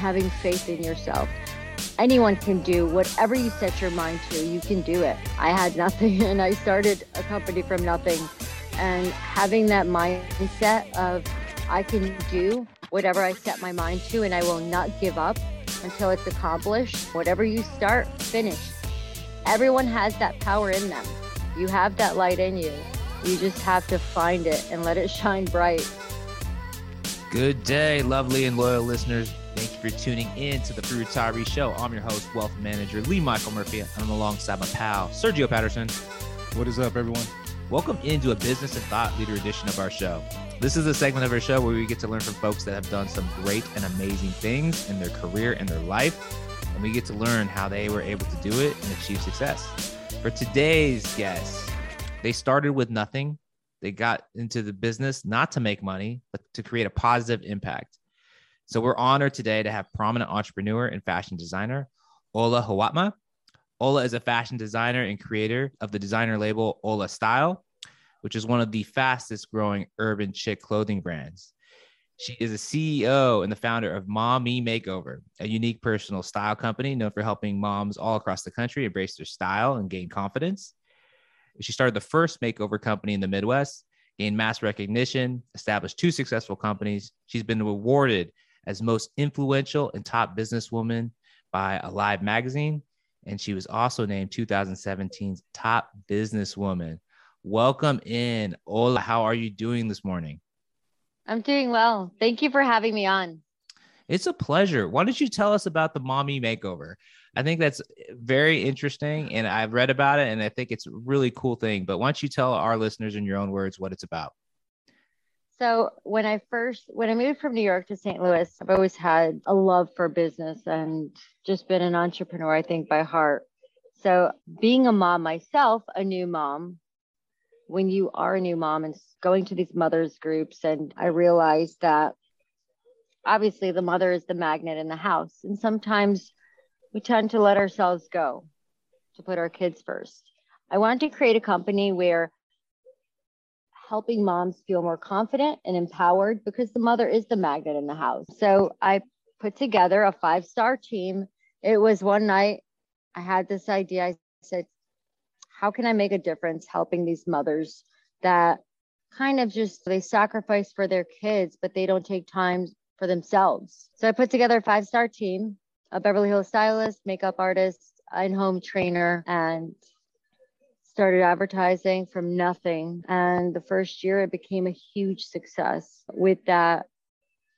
having faith in yourself. Anyone can do whatever you set your mind to, you can do it. I had nothing and I started a company from nothing. And having that mindset of I can do whatever I set my mind to and I will not give up until it's accomplished. Whatever you start, finish. Everyone has that power in them. You have that light in you. You just have to find it and let it shine bright. Good day, lovely and loyal listeners. Thank you for tuning in to the Free Retiree Show. I'm your host, Wealth Manager Lee Michael Murphy, and I'm alongside my pal, Sergio Patterson. What is up, everyone? Welcome into a business and thought leader edition of our show. This is a segment of our show where we get to learn from folks that have done some great and amazing things in their career and their life. And we get to learn how they were able to do it and achieve success. For today's guest, they started with nothing they got into the business not to make money, but to create a positive impact. So we're honored today to have prominent entrepreneur and fashion designer Ola Hawatmeh. Ola is a fashion designer and creator of the designer label Ola Style, which is one of the fastest growing urban chic clothing brands. She is a CEO and the founder of Mom Me Makeover, a unique personal style company known for helping moms all across the country embrace their style and gain confidence. She started the first makeover company in the Midwest, gained mass recognition, established two successful companies. She's been awarded as most influential and top businesswoman by Alive magazine. And she was also named 2017's top businesswoman. Welcome in. Ola, how are you doing this morning? I'm doing well. Thank you for having me on. It's a pleasure. Why don't you tell us about the Mom Me Makeover? I think that's very interesting. And I've read about it and I think it's a really cool thing. But why don't you tell our listeners in your own words what it's about? So when I first when I moved from New York to St. Louis, I've always had a love for business and just been an entrepreneur, I think, by heart. So being a mom myself, a new mom, when you are a new mom and going to these mothers groups, and I realized that obviously the mother is the magnet in the house. And sometimes we tend to let ourselves go to put our kids first. I wanted to create a company where helping moms feel more confident and empowered because the mother is the magnet in the house. So I put together a five star team. It was one night I had this idea. I said, How can I make a difference helping these mothers that kind of just they sacrifice for their kids, but they don't take time for themselves? So I put together a five star team a Beverly Hills stylist, makeup artist, in home trainer, and started advertising from nothing. And the first year, it became a huge success. With that,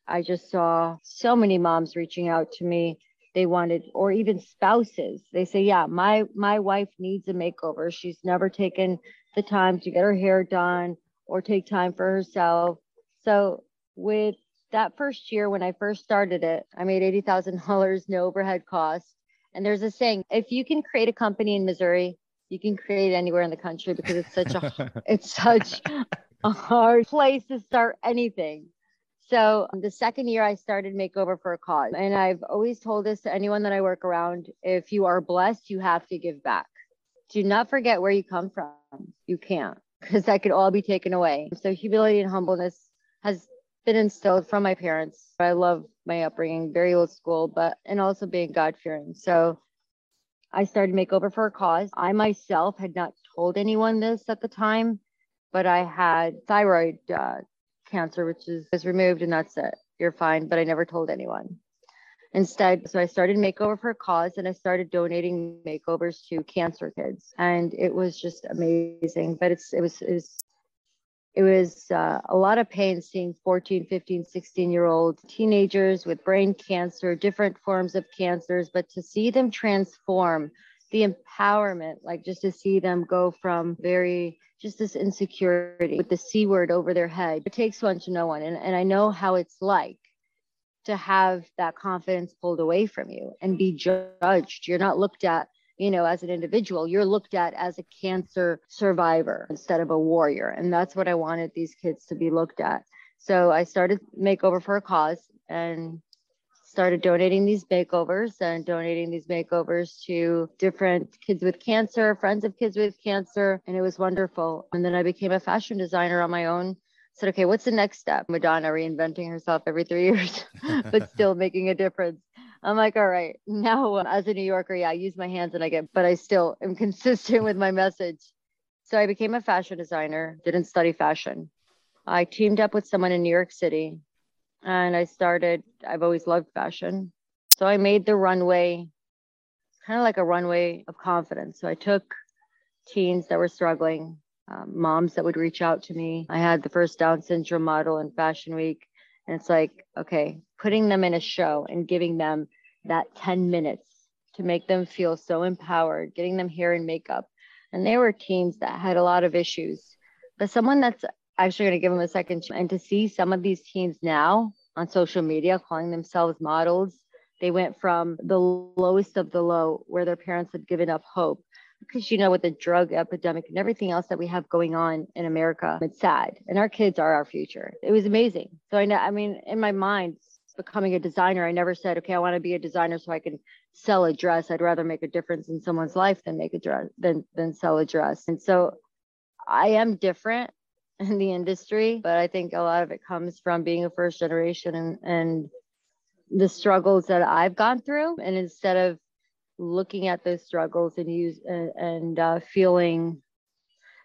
I just saw so many moms reaching out to me. They wanted, or even spouses. They say, "Yeah, my my wife needs a makeover. She's never taken the time to get her hair done or take time for herself." So with that first year when I first started it, I made $80,000, no overhead costs. And there's a saying, if you can create a company in Missouri, you can create anywhere in the country because it's such a it's such a hard place to start anything. So um, the second year I started Makeover for a Cause. And I've always told this to anyone that I work around, if you are blessed, you have to give back. Do not forget where you come from. You can't because that could all be taken away. So humility and humbleness has been instilled from my parents. I love my upbringing, very old school, but and also being God fearing. So I started Makeover for a Cause. I myself had not told anyone this at the time, but I had thyroid uh, cancer, which is, is removed, and that's it. You're fine. But I never told anyone. Instead, so I started Makeover for a Cause and I started donating makeovers to cancer kids. And it was just amazing. But it's it was it was it was uh, a lot of pain seeing 14 15 16 year old teenagers with brain cancer different forms of cancers but to see them transform the empowerment like just to see them go from very just this insecurity with the c word over their head it takes one to know one and, and i know how it's like to have that confidence pulled away from you and be judged. You're not looked at you know, as an individual, you're looked at as a cancer survivor instead of a warrior. And that's what I wanted these kids to be looked at. So I started Makeover for a Cause and started donating these makeovers and donating these makeovers to different kids with cancer, friends of kids with cancer. And it was wonderful. And then I became a fashion designer on my own. Said, okay, what's the next step? Madonna reinventing herself every three years, but still making a difference. I'm like, all right, now uh, as a New Yorker, yeah, I use my hands and I get, but I still am consistent with my message. So I became a fashion designer, didn't study fashion. I teamed up with someone in New York City and I started, I've always loved fashion. So I made the runway kind of like a runway of confidence. So I took teens that were struggling, um, moms that would reach out to me. I had the first Down syndrome model in Fashion Week. And it's like, okay, putting them in a show and giving them that 10 minutes to make them feel so empowered, getting them hair and makeup. And they were teens that had a lot of issues. But someone that's actually going to give them a second chance and to see some of these teens now on social media calling themselves models they went from the lowest of the low where their parents had given up hope because you know with the drug epidemic and everything else that we have going on in America, it's sad. And our kids are our future. It was amazing. So I know I mean in my mind becoming a designer, I never said, okay, I want to be a designer so I can sell a dress. I'd rather make a difference in someone's life than make a dress than than sell a dress. And so I am different in the industry, but I think a lot of it comes from being a first generation and and the struggles that I've gone through. And instead of looking at those struggles and use and, and uh, feeling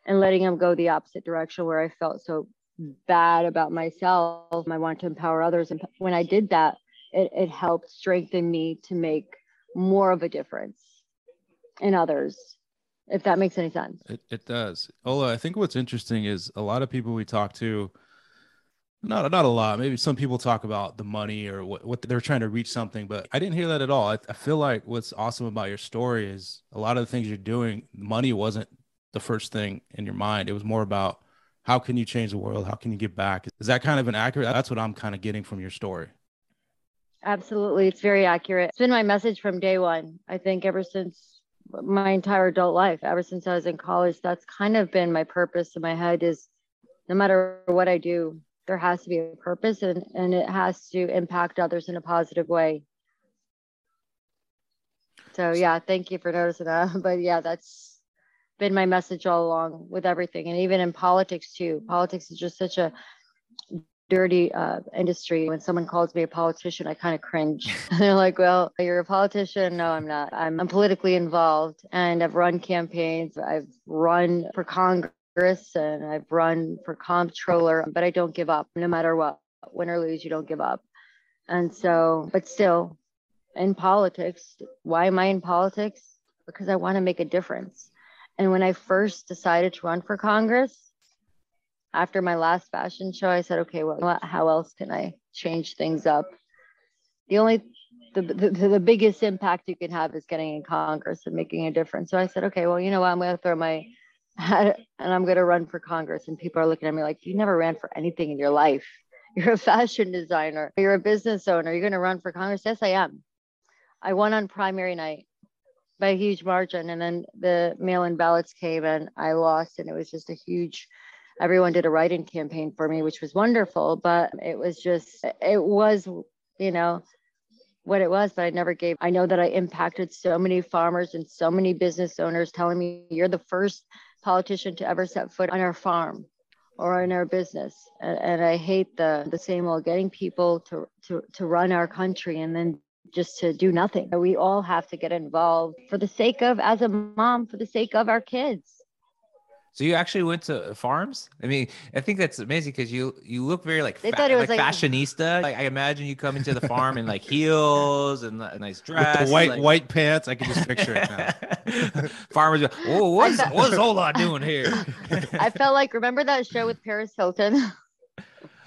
and letting them go the opposite direction where I felt so bad about myself. I wanted to empower others. And when I did that, it, it helped strengthen me to make more of a difference in others, if that makes any sense. It, it does. Ola, I think what's interesting is a lot of people we talk to, not not a lot. Maybe some people talk about the money or what, what they're trying to reach something, but I didn't hear that at all. I, I feel like what's awesome about your story is a lot of the things you're doing, money wasn't the first thing in your mind. It was more about how can you change the world? How can you give back? Is that kind of an accurate? That's what I'm kind of getting from your story. Absolutely. It's very accurate. It's been my message from day one. I think ever since my entire adult life, ever since I was in college, that's kind of been my purpose in my head is no matter what I do, there has to be a purpose and, and it has to impact others in a positive way. So yeah, thank you for noticing that. But yeah, that's been my message all along with everything. And even in politics too. Politics is just such a dirty uh, industry. When someone calls me a politician, I kind of cringe. They're like, well, you're a politician. No, I'm not. I'm, I'm politically involved and I've run campaigns. I've run for Congress and I've run for comptroller, but I don't give up no matter what. Win or lose, you don't give up. And so, but still, in politics, why am I in politics? Because I want to make a difference. And when I first decided to run for Congress, after my last fashion show, I said, okay, well, how else can I change things up? The only the, the, the biggest impact you can have is getting in Congress and making a difference. So I said, okay, well, you know what? I'm going to throw my and I'm going to run for Congress. And people are looking at me like, you never ran for anything in your life. You're a fashion designer. You're a business owner. You're going to run for Congress. Yes, I am. I won on primary night by a huge margin. And then the mail in ballots came and I lost. And it was just a huge, everyone did a write in campaign for me, which was wonderful. But it was just, it was, you know, what it was, but I never gave. I know that I impacted so many farmers and so many business owners telling me, you're the first politician to ever set foot on our farm or in our business. And, and I hate the the same old getting people to, to to run our country and then just to do nothing. We all have to get involved for the sake of, as a mom, for the sake of our kids. So you actually went to farms? I mean, I think that's amazing because you you look very like they fa- thought it was like, like fashionista. Like I imagine you come into the farm in like heels and a nice dress, with the white like... white pants. I can just picture it now. Farmers, go, oh, what's what's Ola doing here? I felt like remember that show with Paris Hilton.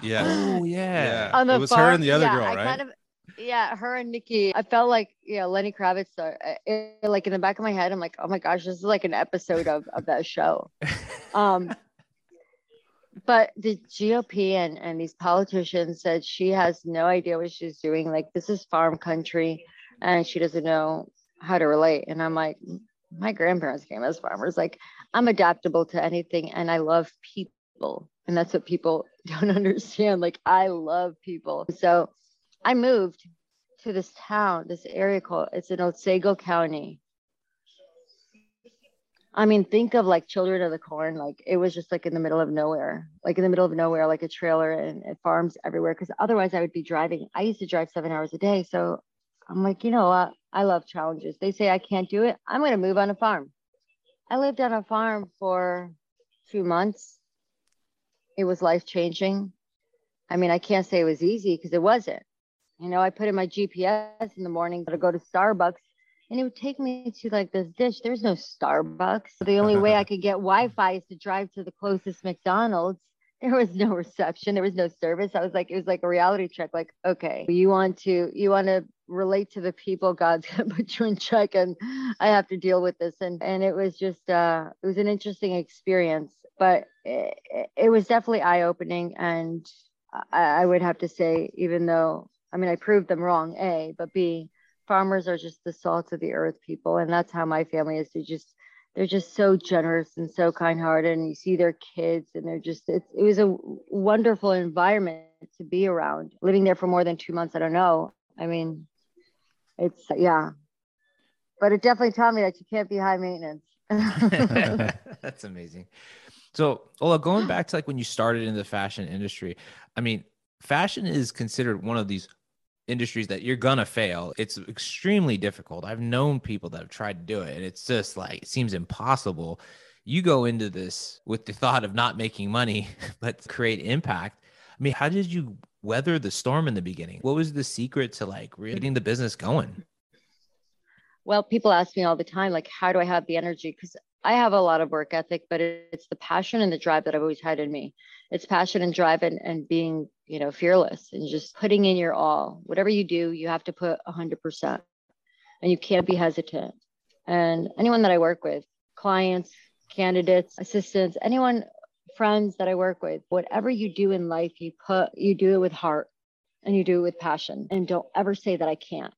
Yeah. Oh yeah. yeah. On the it was farm. her and the other yeah, girl, I right? Kind of, yeah, her and Nikki. I felt like yeah, Lenny Kravitz. Uh, it, like in the back of my head, I'm like, oh my gosh, this is like an episode of of that show. Um, but the GOP and and these politicians said she has no idea what she's doing. Like this is farm country, and she doesn't know how to relate. And I'm like, my grandparents came as farmers. Like I'm adaptable to anything, and I love people, and that's what people don't understand. Like I love people, so I moved to this town, this area called it's in Otsego County. I mean, think of like Children of the Corn. Like it was just like in the middle of nowhere, like in the middle of nowhere, like a trailer and, and farms everywhere. Because otherwise, I would be driving. I used to drive seven hours a day, so I'm like, you know what? I love challenges. They say I can't do it. I'm going to move on a farm. I lived on a farm for two months. It was life changing. I mean, I can't say it was easy because it wasn't. You know, I put in my GPS in the morning to go to Starbucks and it would take me to like this dish. There's no Starbucks. The only way I could get Wi-Fi is to drive to the closest McDonald's. There was no reception. There was no service. I was like, it was like a reality check. Like, okay, you want to, you want to relate to the people. God's gonna put you in check, and I have to deal with this. And and it was just, uh, it was an interesting experience, but it, it was definitely eye-opening. And I, I would have to say, even though, I mean, I proved them wrong, a, but b farmers are just the salt of the earth people and that's how my family is. They just they're just so generous and so kind-hearted and you see their kids and they're just it was a wonderful environment to be around. Living there for more than two months i don't know. I mean it's yeah. But it definitely taught me that you can't be high maintenance. That's amazing. So ola going back to like when you started in the fashion industry i mean fashion is considered one of these industries that you're gonna fail. It's extremely difficult. I've known people that have tried to do it, and it's just like it seems impossible. You go into this with the thought of not making money, but create impact. I mean, how did you weather the storm in the beginning? What was the secret to like getting the business going? Well, people ask me all the time, like, how do I have the energy? Because I have a lot of work ethic, but it's the passion and the drive that I've always had in me. It's passion and drive and, and being, you know, fearless and just putting in your all. Whatever you do, you have to put 100% and you can't be hesitant. And anyone that I work with, clients, candidates, assistants, anyone, friends that I work with, whatever you do in life, you put, you do it with heart and you do it with passion. And don't ever say that I can't.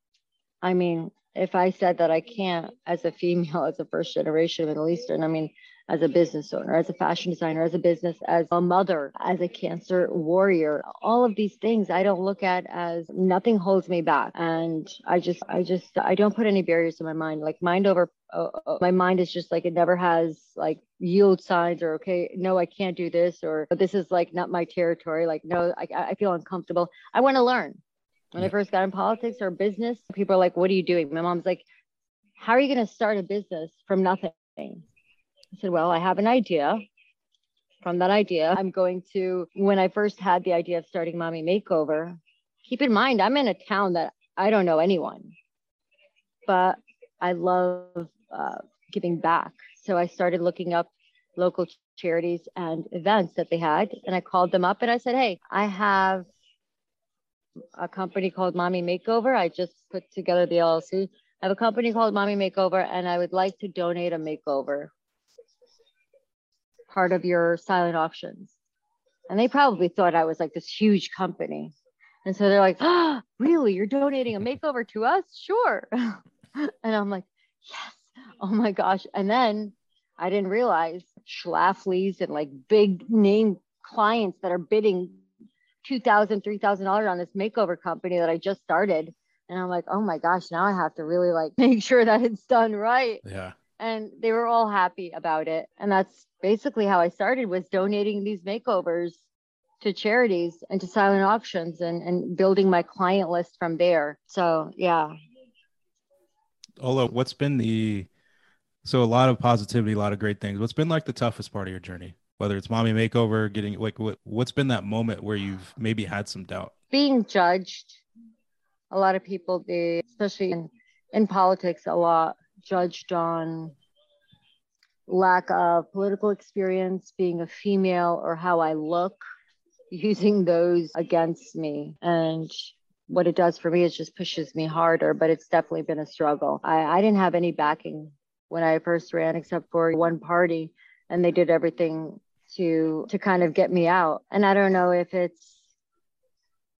I mean, if I said that I can't as a female, as a first generation Middle Eastern, I mean, as a business owner, as a fashion designer, as a business, as a mother, as a cancer warrior, all of these things I don't look at as nothing holds me back. And I just, I just, I don't put any barriers in my mind. Like mind over, uh, uh my mind is just like, it never has like yield signs or, okay, no, I can't do this, or this is like not my territory. Like, no, I, I feel uncomfortable. I want to learn. When I first got in politics or business, people are like, what are you doing? My mom's like, how are you going to start a business from nothing? I said, well, I have an idea. From that idea, I'm going to, when I first had the idea of starting Mom Me Makeover, keep in mind, I'm in a town that I don't know anyone, but I love uh, giving back. So I started looking up local charities and events that they had. And I called them up and I said, Hey, I have a company called Mom Me Makeover. I just put together the LLC. I have a company called Mom Me Makeover, and I would like to donate a makeover part of your silent auctions. And they probably thought I was like this huge company. And so they're like, oh, really? You're donating a makeover to us? Sure. and I'm like, yes. Oh my gosh. And then I didn't realize Schlafly's and like big name clients that are bidding $2,000, $3,000 on this makeover company that I just started. And I'm like, oh my gosh, now I have to really like make sure that it's done right. Yeah. And they were all happy about it. And that's basically how I started was donating these makeovers to charities and to silent auctions and, and building my client list from there. So yeah. Ola, what's been the so a lot of positivity, a lot of great things. What's been like the toughest part of your journey? whether it's Mom Me Makeover, getting like what, what's been that moment where you've maybe had some doubt? Being judged. A lot of people, they, especially in, in politics, a lot judged on lack of political experience, being a female, or how I look, using those against me. And what it does for me is just pushes me harder, but it's definitely been a struggle. I, I didn't have any backing when I first ran, except for one party, and they did everything to to kind of get me out. And I don't know if it's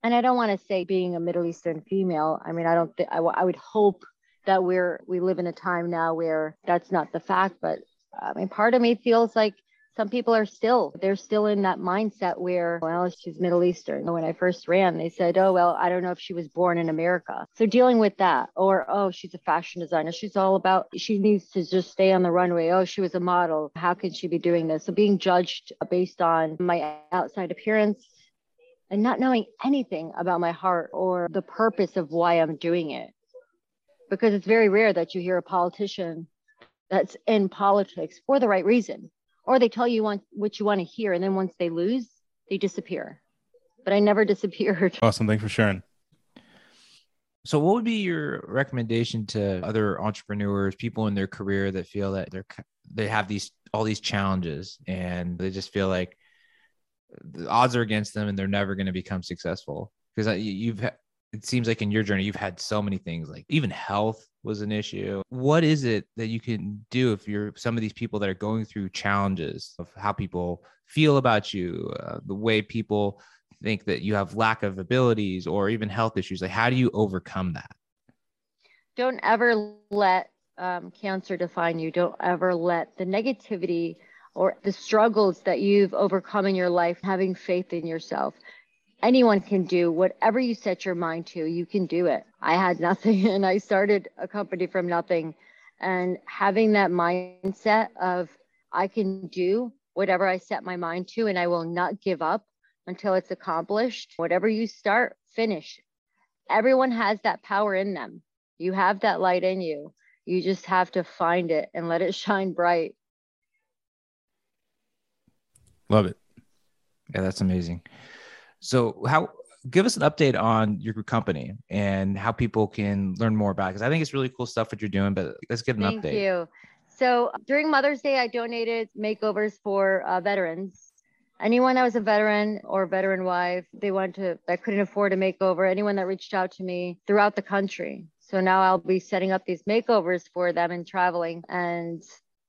and I don't want to say being a Middle Eastern female. I mean, I don't think I, w- I would hope that we're we live in a time now where that's not the fact. But I mean, part of me feels like some people are still they're still in that mindset where well she's middle eastern. When i first ran they said oh well i don't know if she was born in america. So dealing with that or oh she's a fashion designer. She's all about she needs to just stay on the runway. Oh she was a model. How can she be doing this? So being judged based on my outside appearance and not knowing anything about my heart or the purpose of why i'm doing it because it's very rare that you hear a politician that's in politics for the right reason, or they tell you what you want to hear. And then once they lose, they disappear. But I never disappeared. Awesome. Thanks for sharing. So, what would be your recommendation to other entrepreneurs, people in their career that feel that they're they have these all these challenges and they just feel like the odds are against them and they're never going to become successful? Because you've it seems like in your journey you've had so many things like even health was an issue. What is it that you can do if you're some of these people that are going through challenges of how people feel about you uh, the way people think that you have lack of abilities or even health issues? Like how do you overcome that? Don't ever let um, cancer define you. Don't ever let the negativity or the struggles that you've overcome in your life having faith in yourself anyone can do whatever you set your mind to you can do it. I had nothing and i started a company from nothing. And having that mindset of i can do whatever i set my mind to and i will not give up until it's accomplished. Whatever you start finish. Everyone has that power in them. You have that light in you. You just have to find it and let it shine bright. Love it. Yeah that's amazing so, how give us an update on your company and how people can learn more about it because I think it's really cool stuff what you're doing. But let's get an Thank update. Thank you. So during Mother's Day, I donated makeovers for uh, veterans. Anyone that was a veteran or veteran wife, they wanted to that couldn't afford a makeover. Anyone that reached out to me throughout the country. So now I'll be setting up these makeovers for them and traveling and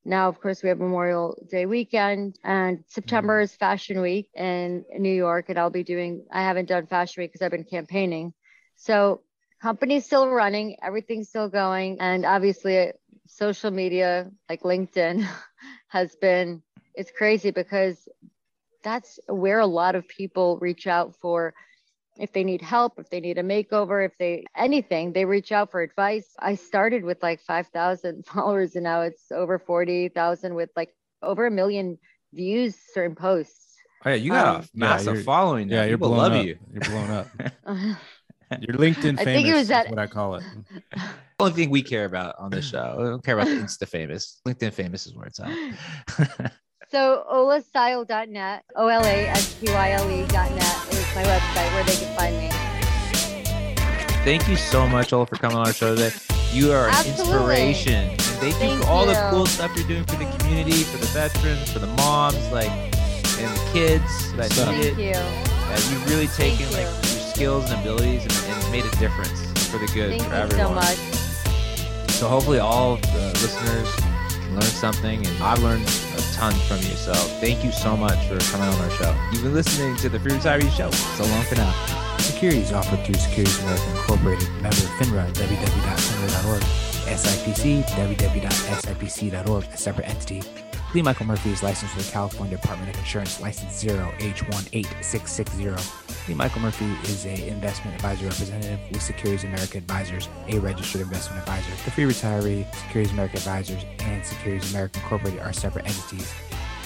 now, of course, we have Memorial Day weekend and September mm-hmm. is Fashion Week in New York. And I'll be doing, I haven't done Fashion Week because I've been campaigning. So, company's still running, everything's still going. And obviously, social media like LinkedIn has been, it's crazy because that's where a lot of people reach out for if they need help, if they need a makeover, if they anything, they reach out for advice. I started with like 5,000 followers and now it's over 40,000 with like over a million views certain posts. Oh, yeah, you got um, a massive yeah, following. Yeah, you're blown love up. you. You're blown up. you're LinkedIn famous. I think it was that, what I call it. only thing we care about on this show. We don't care about the Insta famous. LinkedIn famous is where it's at. So olaspyle.net, O-L-A-S-P-Y-L-E.net is my website where they can find me. Thank you so much, Ola, for coming on our show today. You are an inspiration. And thank, thank you for all you. the cool stuff you're doing for the community, for the veterans, for the moms, like, and the kids that so, need it. You. That you've really taken like your skills and abilities and, and, made a difference for the good thank for everyone. so much. So hopefully all the listeners can learn something, and I've learned a ton from you. So thank you so much for coming on our show. You've been listening to the Free Retiree Show. So long for now. Securities offered through Securities America Incorporated, member FINRA, www.finra.org, SIPC, www.sipc.org, a separate entity. Lee Michael Murphy is licensed with the California Department of Insurance, license 0H18660. Lee Michael Murphy is a investment advisor representative with Securities America Advisors, a registered investment advisor. The Free Retiree, Securities America Advisors, and Securities America Incorporated are separate entities.